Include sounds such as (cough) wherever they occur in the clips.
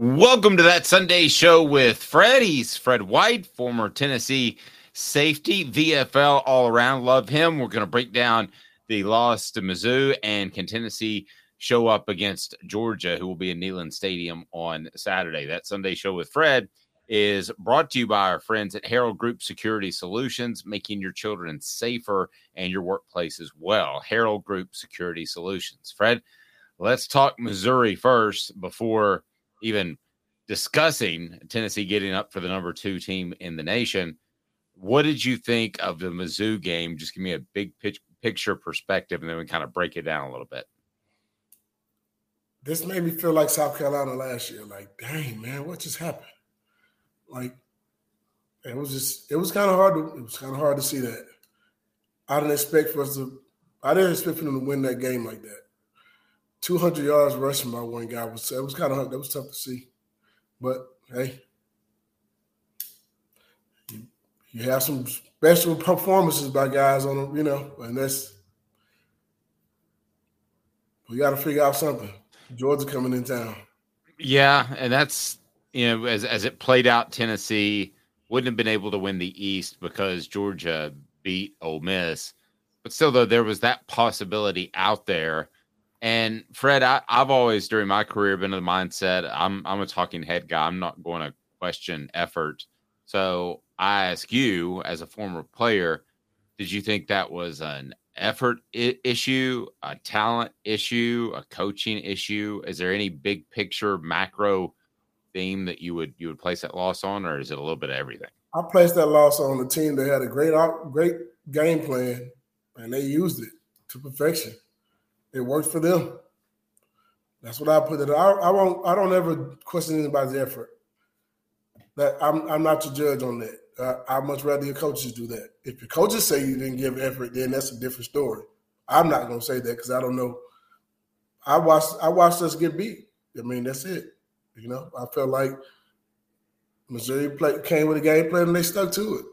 Welcome to that Sunday show with Fred. He's Fred White, former Tennessee safety, VFL all around. Love him. We're going to break down the loss to Mizzou and can Tennessee show up against Georgia, who will be in Neyland Stadium on Saturday. That Sunday show with Fred is brought to you by our friends at Harrell Group Security Solutions, making your children safer and your workplace as well. Harrell Group Security Solutions. Fred, let's talk Missouri first before even discussing Tennessee getting up for the number two team in the nation. What did you think of the Mizzou game? Just give me a big pitch, picture perspective, and then we kind of break it down a little bit. This made me feel like South Carolina last year. Like, dang man, what just happened? Like, it was just, it was kind of hard to, it was kind of hard to see that. I didn't expect for us to, I didn't expect for them to win that game like that. 200 yards rushing by one guy was it was kind of that was tough to see, but hey, you, you have some special performances by guys on them, you know, and that's we got to figure out something. Georgia coming in town. Yeah, and that's you know as as it played out, Tennessee wouldn't have been able to win the East because Georgia beat Ole Miss, but still though there was that possibility out there and Fred, I, have always during my career been in the mindset I'm I'm a talking head guy. I'm not going to question effort. So I ask you, as a former player, did you think that was an effort I- issue, a talent issue, a coaching issue? Is there any big picture macro theme that you would you would place that loss on, or is it a little bit of everything? I placed that loss on the team that had a great great game plan, and they used it to perfection. It worked for them. That's what I put it. I, I won't. I don't ever question anybody's effort. That I'm. I'm not to judge on that. Uh, I much rather your coaches do that. If your coaches say you didn't give effort, then that's a different story. I'm not going to say that because I don't know. I watched. I watched us get beat. I mean, that's it. You know, I felt like Missouri play, came with a game plan and they stuck to it.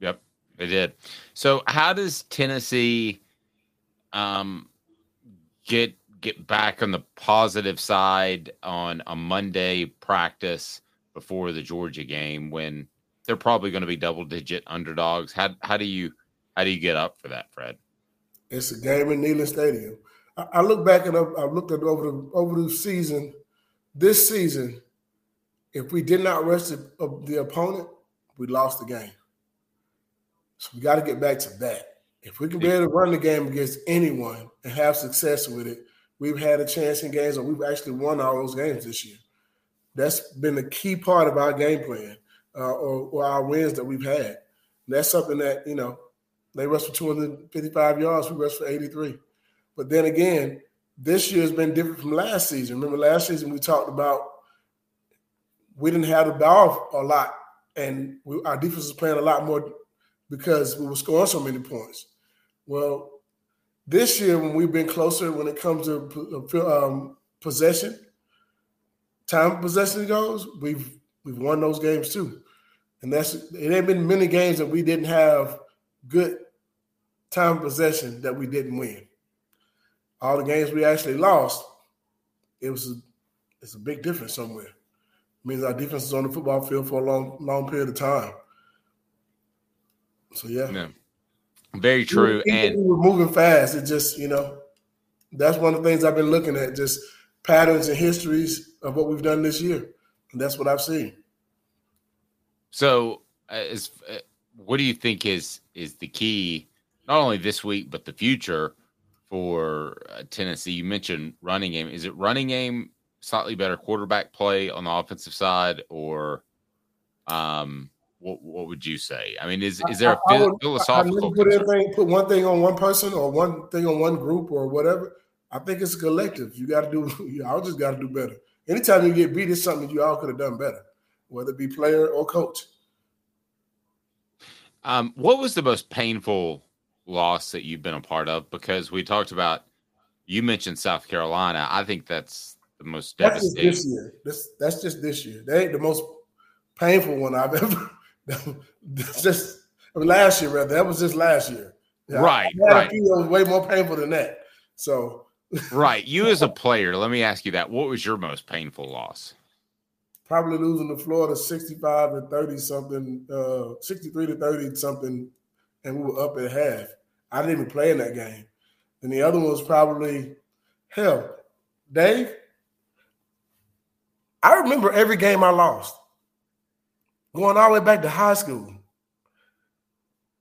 Yep, they did. So, how does Tennessee? Um, get get back on the positive side on a Monday practice before the Georgia game when they're probably going to be double digit underdogs. How how do you how do you get up for that, Fred? It's a game in Neyland Stadium. I, I look back and I, looked at over the over the season. This season, if we did not rush the, the opponent, we lost the game. So we got to get back to that. If we can be able to run the game against anyone and have success with it, we've had a chance in games and we've actually won all those games this year. That's been the key part of our game plan uh, or, or, our wins that we've had. And that's something that, you know, they rushed for 255 yards, we rushed for 83. But then again, this year has been different from last season. Remember, last season we talked about we didn't have the ball a lot, and we, our defense was playing a lot more because we were scoring so many points. Well, this year when we've been closer when it comes to um, possession, time possession goes, we've we've won those games too, and that's it. Ain't been many games that we didn't have good time possession that we didn't win. All the games we actually lost, it was a, it's a big difference somewhere. It means our defense is on the football field for a long long period of time. So yeah. yeah. Very true. We, and we're moving fast. It just, you know, that's one of the things I've been looking at, just patterns and histories of what we've done this year. And that's what I've seen. So, uh, is, uh, what do you think is is the key, not only this week but the future for uh, Tennessee? You mentioned running game. Is it running game, slightly better quarterback play on the offensive side, or um, what, what would you say? I mean, is is there a I, would, philosophical? put anything, put one thing on one person or one thing on one group or whatever. I think it's a collective. You got to do. (laughs) Y'all just got to do better. Anytime you get beat, it's something you all could have done better, whether it be player or coach. Um, what was the most painful loss that you've been a part of? Because we talked about, you mentioned South Carolina. I think that's the most that's devastating. Just this year. This, that's just this year. They ain't the most painful one I've (laughs) ever (laughs) just I mean, last year, rather. That was just last year. Yeah, right, right. It was way more painful than that. So, right. You as a (laughs) player, let me ask you that. What was your most painful loss? probably losing to Florida 65 to 30 something, uh, 63 to 30 something, and we were up at half. I didn't even play in that game. And the other one was probably, hell, Dave, I remember every game I lost, going all the way back to high school.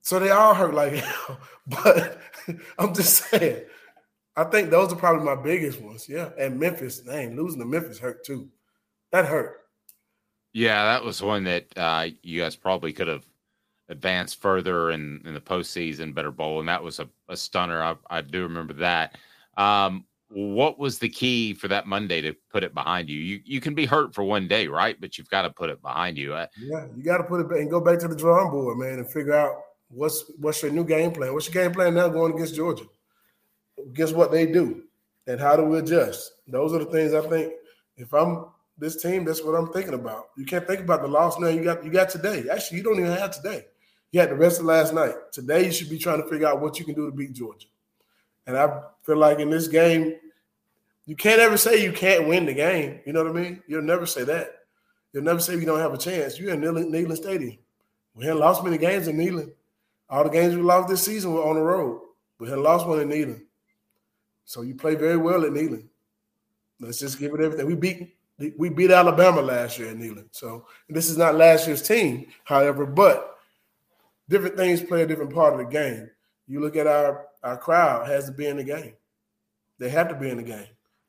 So they all hurt like (laughs) hell. But (laughs) I'm just saying, I think those are probably my biggest ones. Yeah. And Memphis, name losing to Memphis hurt too. That hurt. Yeah, that was one that uh, you guys probably could have advanced further in, in the postseason, better bowl, and that was a, a stunner. I, I, do remember that. Um, what was the key for that Monday to put it behind you? You you can be hurt for one day, right? But you've got to put it behind you. Yeah, you got to put it back and go back to the drawing board, man, and figure out what's what's your new game plan. What's your game plan now going against Georgia? Guess what they do, and how do we adjust? Those are the things I think. If I'm this team, that's what I'm thinking about. You can't think about the loss now. You got you got today. Actually, you don't even have today. You had the rest of last night. Today, you should be trying to figure out what you can do to beat Georgia. And I feel like in this game, you can't ever say you can't win the game. You know what I mean? You'll never say that. You'll never say you don't have a chance. You're in Neyland Stadium. We haven't lost many games in Neyland. All the games we lost this season were on the road. We had lost one in Neyland. So you play very well at Neyland. Let's just give it everything. We beat we beat Alabama last year in Neyland. So this is not last year's team, however, but different things play a different part of the game. You look at our our crowd has to be in the game. They have to be in the game.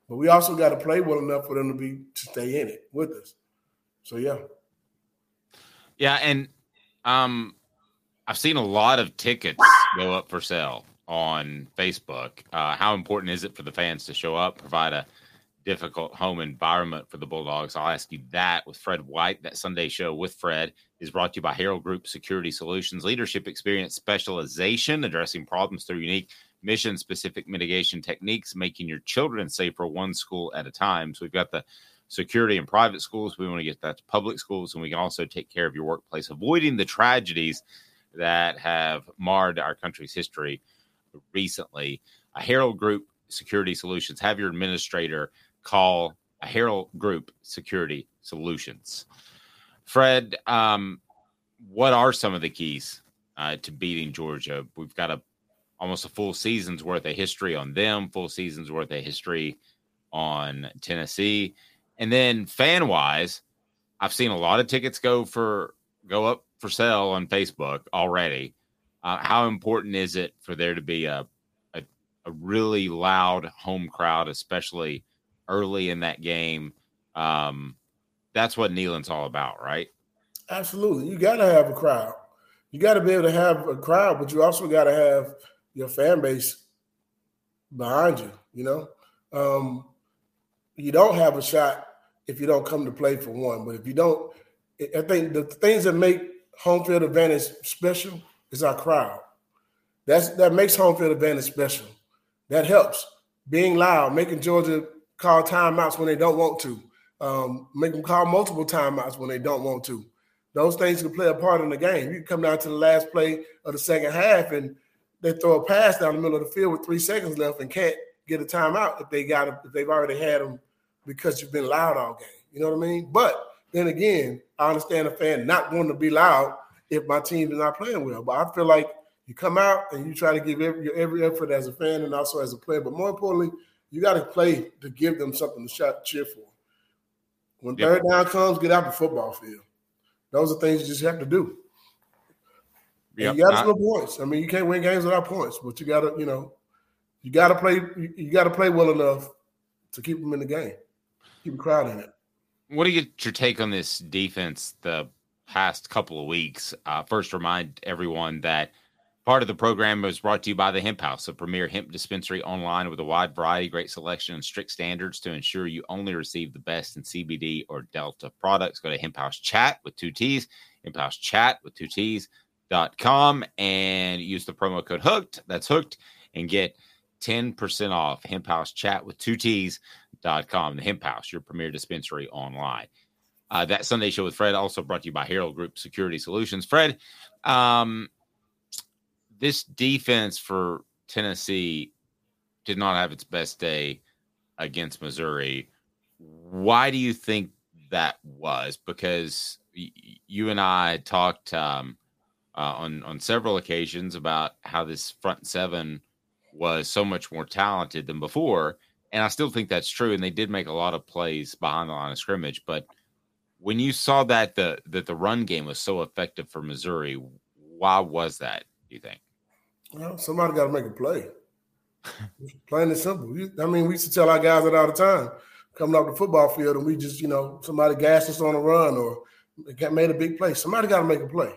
But we also got to play well enough for them to be to stay in it with us. So yeah. Yeah, and um I've seen a lot of tickets go up for sale on Facebook. Uh, how important is it for the fans to show up, provide a difficult home environment for the Bulldogs? I'll ask you that with Fred White. That Sunday show with Fred is brought to you by Harrell Group Security Solutions, leadership experience, specialization, addressing problems through unique mission specific mitigation techniques, making your children safer one school at a time. So we've got the security in private schools. We want to get that to public schools, and we can also take care of your workplace, avoiding the tragedies that have marred our country's history recently. A Harrell Group Security Solutions. Have your administrator call a Harrell Group Security Solutions. Fred, um, what are some of the keys uh, to beating Georgia? We've got a almost a full season's worth of history on them, full season's worth of history on Tennessee. And then fan wise, I've seen a lot of tickets go for go up for sale on Facebook already. Uh, how important is it for there to be a, a, a really loud home crowd, especially early in that game? Um, that's what Neyland's all about, right? Absolutely. You got to have a crowd. You got to be able to have a crowd, but you also got to have your fan base behind you. You know, um, you don't have a shot if you don't come to play for one. But if you don't, I think the things that make home field advantage special is our crowd. That's that makes home field advantage special. That helps. Being loud, making Georgia call timeouts when they don't want to, um, make them call multiple timeouts when they don't want to. Those things can play a part in the game. You can come down to the last play of the second half and they throw a pass down the middle of the field with three seconds left and can't get a timeout if they got if they've already had them because you've been loud all game. You know what I mean? But then again, I understand a fan not wanting to be loud if my team is not playing well. But I feel like you come out and you try to give every, your every effort as a fan and also as a player. But more importantly, you got to play to give them something to shout, cheer for. When yep. third down comes, get out the football field. Those are things you just have to do. Yep, you got to score points. I mean, you can't win games without points, but you got to, you know, you got to play. You got to play well enough to keep them in the game, keep the crowd in it. What do you get your take on this defense? The past couple of weeks. Uh, first, remind everyone that part of the program was brought to you by the Hemp House, a premier hemp dispensary online with a wide variety, great selection, and strict standards to ensure you only receive the best in CBD or Delta products. Go to Hemp House Chat with two T's, Hemp House Chat with two T's dot com and use the promo code hooked that's hooked and get 10% off. Hemp house chat with two t's dot com the hemp house your premier dispensary online. Uh, that sunday show with fred also brought to you by harrell group security solutions. Fred um, this defense for tennessee did not have its best day against missouri why do you think that was because you and I talked um, uh, on on several occasions about how this front seven was so much more talented than before, and I still think that's true. And they did make a lot of plays behind the line of scrimmage, but when you saw that the that the run game was so effective for Missouri, why was that? Do you think? Well, somebody got to make a play. (laughs) Plain and simple. I mean, we used to tell our guys that all the time, coming off the football field, and we just, you know, somebody gassed us on a run or made a big play. Somebody got to make a play.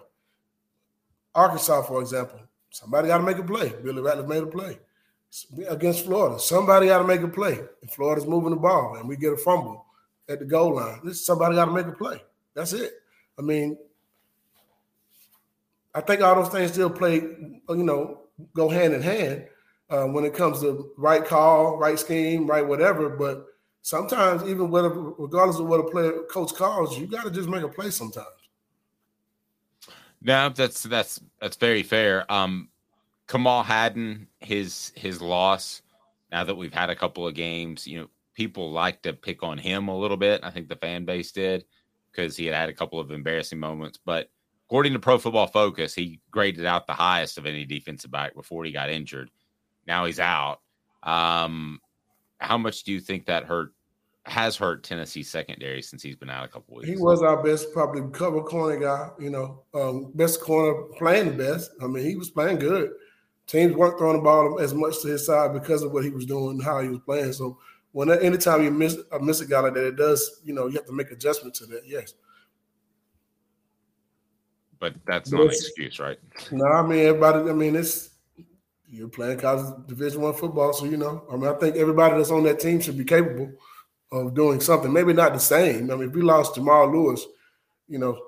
Arkansas, for example, somebody got to make a play. Billy Ratliff made a play against Florida. Somebody got to make a play. And Florida's moving the ball, and we get a fumble at the goal line. This somebody got to make a play. That's it. I mean, I think all those things still play, you know, go hand in hand uh, when it comes to right call, right scheme, right whatever. But sometimes, even whether, regardless of what a player coach calls, you got to just make a play sometimes. No, that's that's that's very fair. Um, Kamal Hadden, his his loss. Now that we've had a couple of games, you know, people like to pick on him a little bit. I think the fan base did because he had had a couple of embarrassing moments. But according to Pro Football Focus, he graded out the highest of any defensive back before he got injured. Now he's out. Um, how much do you think that hurt? Has hurt Tennessee's secondary since he's been out a couple weeks. He was our best, probably cover corner guy. You know, um, best corner playing the best. I mean, he was playing good. Teams weren't throwing the ball as much to his side because of what he was doing, how he was playing. So when anytime you miss a miss a guy like that, it does, you know, you have to make adjustment to that. Yes. But that's not an excuse, right? No, I mean everybody. I mean it's you're playing college Division One football, so you know. I mean, I think everybody that's on that team should be capable of doing something. Maybe not the same. I mean, if we lost Jamal Lewis, you know,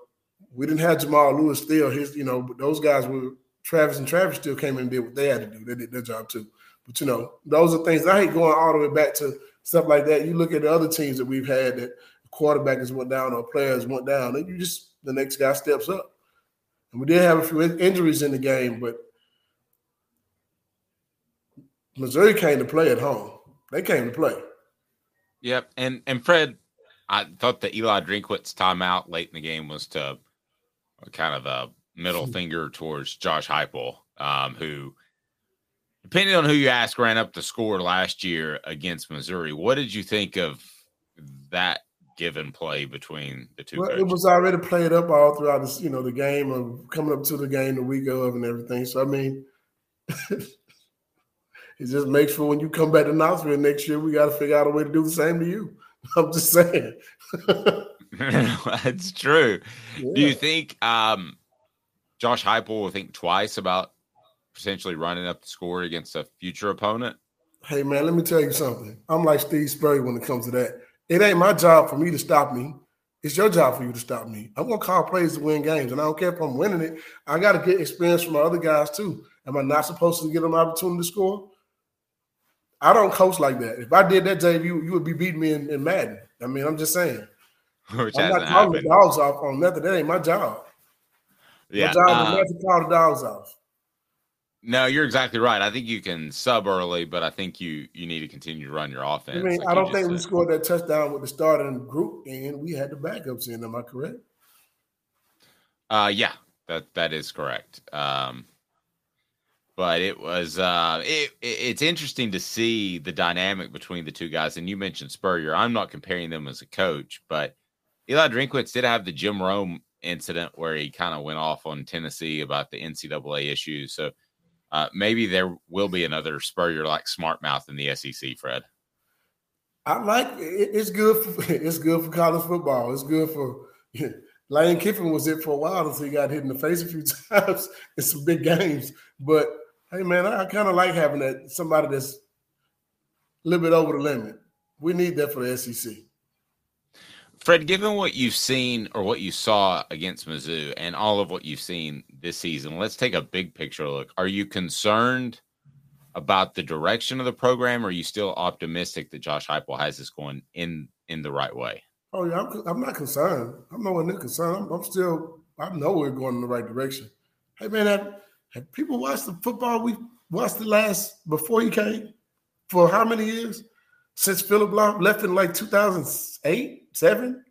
we didn't have Jamal Lewis still. His, you know, those guys were Travis and Travis still came in and did what they had to do. They did their job too. But you know, those are things I hate going all the way back to stuff like that. You look at the other teams that we've had that quarterback has went down or players went down, and you just the next guy steps up. And we did have a few injuries in the game, but Missouri came to play at home. They came to play. Yep, and and Fred, I thought the Eli Drinkwitz timeout late in the game was to kind of a middle finger towards Josh Heupel, um, who depending on who you ask, ran up the score last year against Missouri. What did you think of that given play between the two? Well, it was already played up all throughout the you know the game of coming up to the game the week of and everything. So I mean, (laughs) it just makes for when you come back to Knoxville next year, we got to figure out a way to do the same to you. (laughs) I'm just saying. (laughs) That's true. Yeah. Do you think um, Josh Heupel will think twice about potentially running up the score against a future opponent? Hey man, let me tell you something. I'm like Steve Spurrier when it comes to that. It ain't my job for me to stop me. It's your job for you to stop me. I'm gonna call plays to win games, and I don't care if I'm winning it. I got to get experience from my other guys too. Am I not supposed to get them an opportunity to score? I don't coach like that. If I did that, Dave, you, you would be beating me in, in Madden. I mean, I'm just saying. (laughs) Which I'm not calling the dogs off on nothing. That ain't my job. Yeah, my job uh, is not to call the dogs off. No, you're exactly right. I think you can sub early, but I think you you need to continue to run your offense. I mean, like I don't think said. we scored that touchdown with the starting group, and we had the backups in. Am I correct? Uh, yeah, that that is correct. Um, but it was uh, it, it, it's interesting to see the dynamic between the two guys. And you mentioned Spurrier. I'm not comparing them as a coach, but Eli Drinkwitz did have the Jim Rome incident where he kind of went off on Tennessee about the NCAA issues. So uh, maybe there will be another Spurrier like smart mouth in the SEC, Fred. I like it, it's good. For, (laughs) it's good for college football. It's good for (laughs) Lane Kiffin was it for a while until he got hit in the face a few (laughs) times in some big games. But hey, man, I, I kind of like having that somebody that's a little bit over the limit. We need that for the SEC. Fred, given what you've seen or what you saw against Mizzou and all of what you've seen this season, let's take a big picture look. Are you concerned about the direction of the program? Or are you still optimistic that Josh Heupel has this going in in the right way? Oh yeah, I'm, I'm not concerned. I'm nowhere near concerned. I'm, I'm, still. I know we're going in the right direction. Hey man, have, have people watched the football we watched the last before he came for how many years? Since Phillip Fulmer left in like 2008, seven.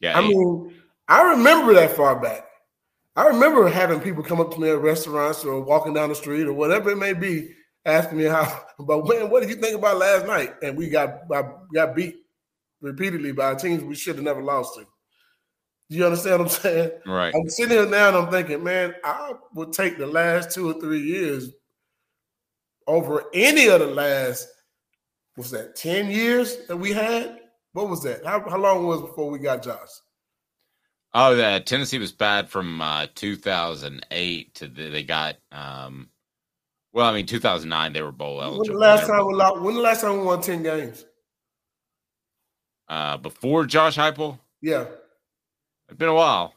Yeah. I mean, I remember that far back. I remember having people come up to me at restaurants or walking down the street or whatever it may be, asking me how, (laughs) but man, what did you think about last night? And we got got beat repeatedly by teams we should have never lost to. Do you understand what I'm saying? Right. I'm sitting here now and I'm thinking, man, I would take the last two or three years over any of the last, what's that, 10 years that we had? What was that? How, how long was before we got Josh? Oh, the Tennessee was bad from uh, 2008 to the, they got. Um, well, I mean, 2009 they were bowl eligible. When the last time we lost, when the last time we won 10 games? Uh, before Josh Heupel. Yeah, it's been a while.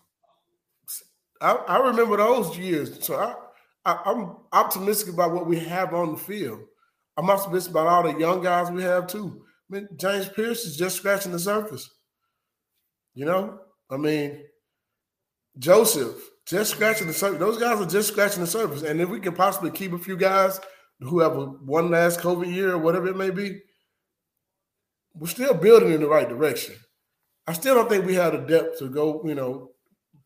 I, I remember those years, so I, I am optimistic about what we have on the field. I'm optimistic about all the young guys we have too. Mean, James Pearce is just scratching the surface. You know, I mean, Joseph just scratching the surface. Those guys are just scratching the surface. And if we can possibly keep a few guys who have a one last COVID year or whatever it may be, we're still building in the right direction. I still don't think we have the depth to go, you know,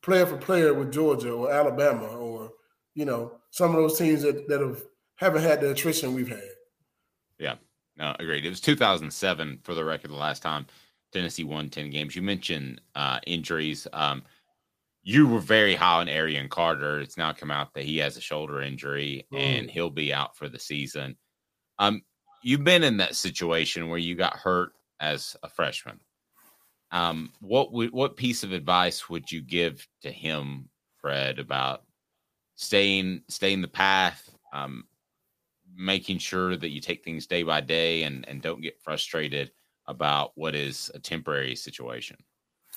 player for player with Georgia or Alabama or, you know, some of those teams that, that have haven't had the attrition we've had. Yeah, no, agreed. It was 2007 for the record the last time Tennessee won 10 games. You mentioned uh, injuries. Um, you were very high on Arion Carter. It's now come out that he has a shoulder injury mm. and he'll be out for the season. Um, you've been in that situation where you got hurt as a freshman. Um, what would what piece of advice would you give to him, Fred, about staying staying the path, um, making sure that you take things day by day and and don't get frustrated about what is a temporary situation?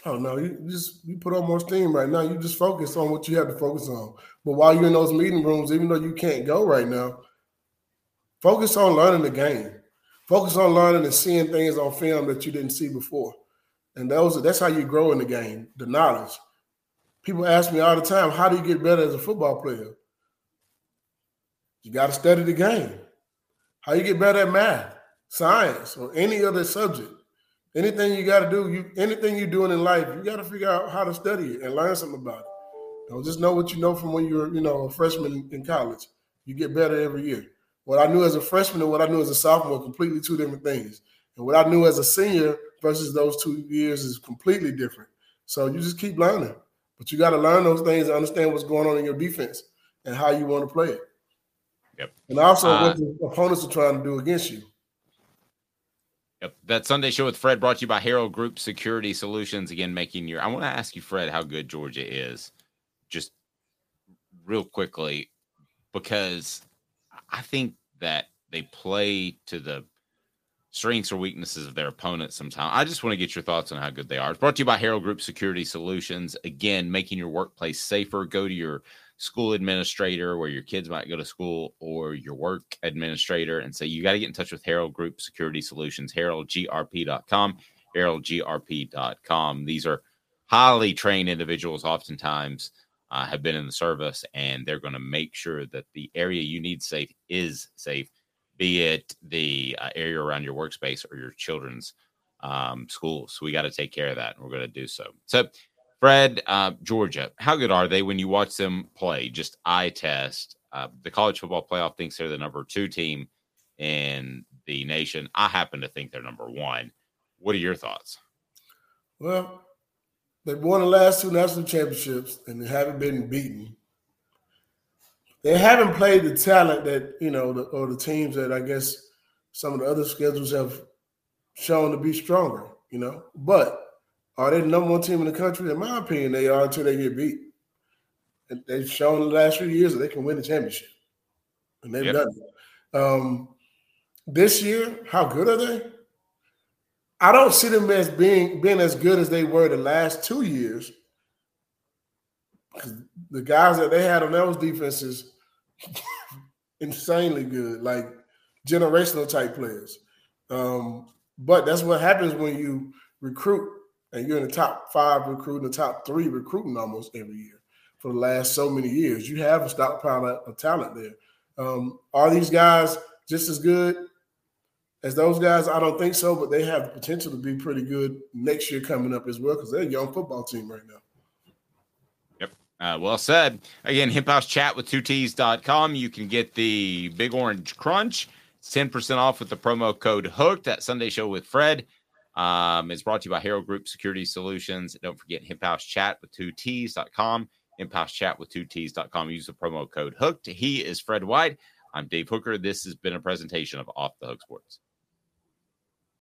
Oh no, you just you put on more steam right now. You just focus on what you have to focus on. But while you're in those meeting rooms, even though you can't go right now, focus on learning the game. Focus on learning and seeing things on film that you didn't see before. And those that's how you grow in the game, the knowledge. People ask me all the time, how do you get better as a football player? You got to study the game. How you get better at math, science, or any other subject. Anything you got to do, you anything you're doing in life, you got to figure out how to study it and learn something about it. Don't just know what you know from when you're, you know, a freshman in college. You get better every year. What I knew as a freshman and what I knew as a sophomore, completely two different things. And what I knew as a senior versus those two years is completely different. So you just keep learning, but you got to learn those things and understand what's going on in your defense and how you want to play it. Yep. And also uh, what the opponents are trying to do against you. Yep. That Sunday show with Fred brought to you by Harrell Group Security Solutions. Again, making your I want to ask you, Fred, how good Georgia is. Just real quickly, because I think that they play to the strengths or weaknesses of their opponents sometimes. I just want to get your thoughts on how good they are. It's brought to you by Harrell Group Security Solutions. Again, making your workplace safer. Go to your school administrator where your kids might go to school or your work administrator and say, you got to get in touch with Harrell Group Security Solutions, harrellgrp.com, harrellgrp.com. These are highly trained individuals, oftentimes uh, have been in the service, and they're going to make sure that the area you need safe is safe be it the uh, area around your workspace or your children's um, schools. So we got to take care of that, and we're going to do so. So, Fred, uh, Georgia, how good are they when you watch them play? Just eye test. Uh, the college football playoff thinks they're the number two team in the nation. I happen to think they're number one. What are your thoughts? Well, they've won the last two national championships and they haven't been beaten they haven't played the talent that you know, the, or the teams that I guess some of the other schedules have shown to be stronger. You know, but are they the number one team in the country? In my opinion, they are until they get beat. And they've shown in the last few years that they can win the championship, and they've yep. done it. Um, this year, how good are they? I don't see them as being being as good as they were the last two years. Because the guys that they had on those defenses (laughs) insanely good, like generational type players. Um, but that's what happens when you recruit and you're in the top five recruiting, the top three recruiting almost every year for the last so many years. You have a stockpile of talent there. Um, are these guys just as good as those guys, I don't think so, but they have the potential to be pretty good next year coming up as well because they're a young football team right now. Yep. Uh, well said. Again, Hemp House Chat with 2Ts.com. You can get the Big Orange Crunch. It's 10% off with the promo code HOOKED. That Sunday show with Fred. Um, it's brought to you by Harrell Group Security Solutions. Don't forget Hemp House Chat with 2Ts.com. Hemp House Chat with 2Ts.com. Use the promo code HOOKED. He is Fred White. I'm Dave Hooker. This has been a presentation of Off the Hook Sports.